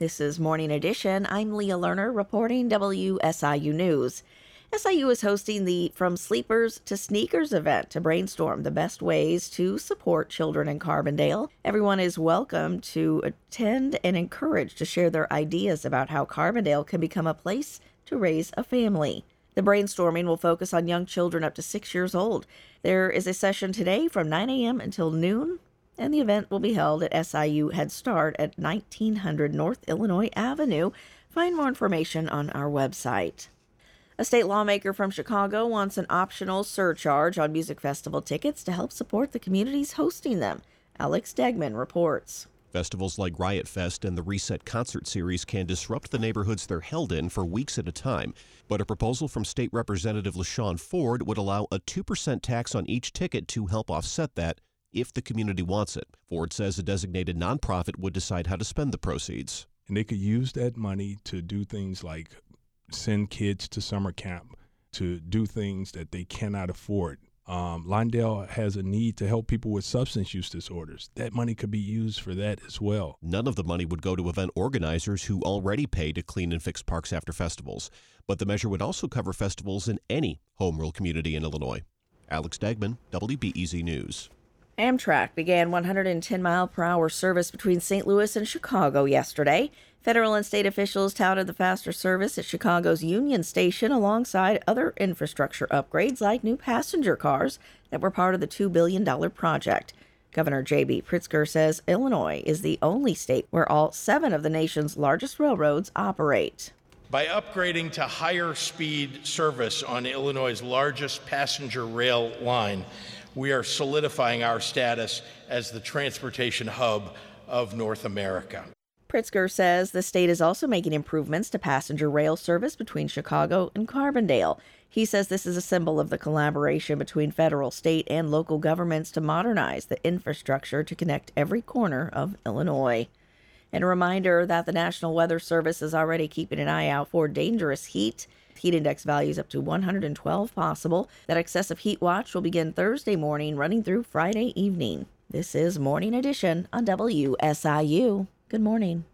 This is Morning Edition. I'm Leah Lerner reporting WSIU News. SIU is hosting the From Sleepers to Sneakers event to brainstorm the best ways to support children in Carbondale. Everyone is welcome to attend and encouraged to share their ideas about how Carbondale can become a place to raise a family. The brainstorming will focus on young children up to six years old. There is a session today from 9 a.m. until noon and the event will be held at SIU Head Start at 1900 North Illinois Avenue. Find more information on our website. A state lawmaker from Chicago wants an optional surcharge on music festival tickets to help support the communities hosting them. Alex Degman reports. Festivals like Riot Fest and the Reset Concert Series can disrupt the neighborhoods they're held in for weeks at a time. But a proposal from State Representative LaShawn Ford would allow a 2% tax on each ticket to help offset that if the community wants it. Ford says a designated nonprofit would decide how to spend the proceeds. And they could use that money to do things like send kids to summer camp, to do things that they cannot afford. Um, Lawndale has a need to help people with substance use disorders. That money could be used for that as well. None of the money would go to event organizers who already pay to clean and fix parks after festivals. But the measure would also cover festivals in any home rule community in Illinois. Alex Degman, WBEZ News. Amtrak began 110 mile per hour service between St. Louis and Chicago yesterday. Federal and state officials touted the faster service at Chicago's Union Station alongside other infrastructure upgrades like new passenger cars that were part of the $2 billion project. Governor J.B. Pritzker says Illinois is the only state where all seven of the nation's largest railroads operate. By upgrading to higher speed service on Illinois' largest passenger rail line, we are solidifying our status as the transportation hub of North America. Pritzker says the state is also making improvements to passenger rail service between Chicago and Carbondale. He says this is a symbol of the collaboration between federal, state, and local governments to modernize the infrastructure to connect every corner of Illinois. And a reminder that the National Weather Service is already keeping an eye out for dangerous heat heat index values up to 112 possible. That excessive heat watch will begin Thursday morning, running through Friday evening. This is Morning Edition on WSIU. Good morning.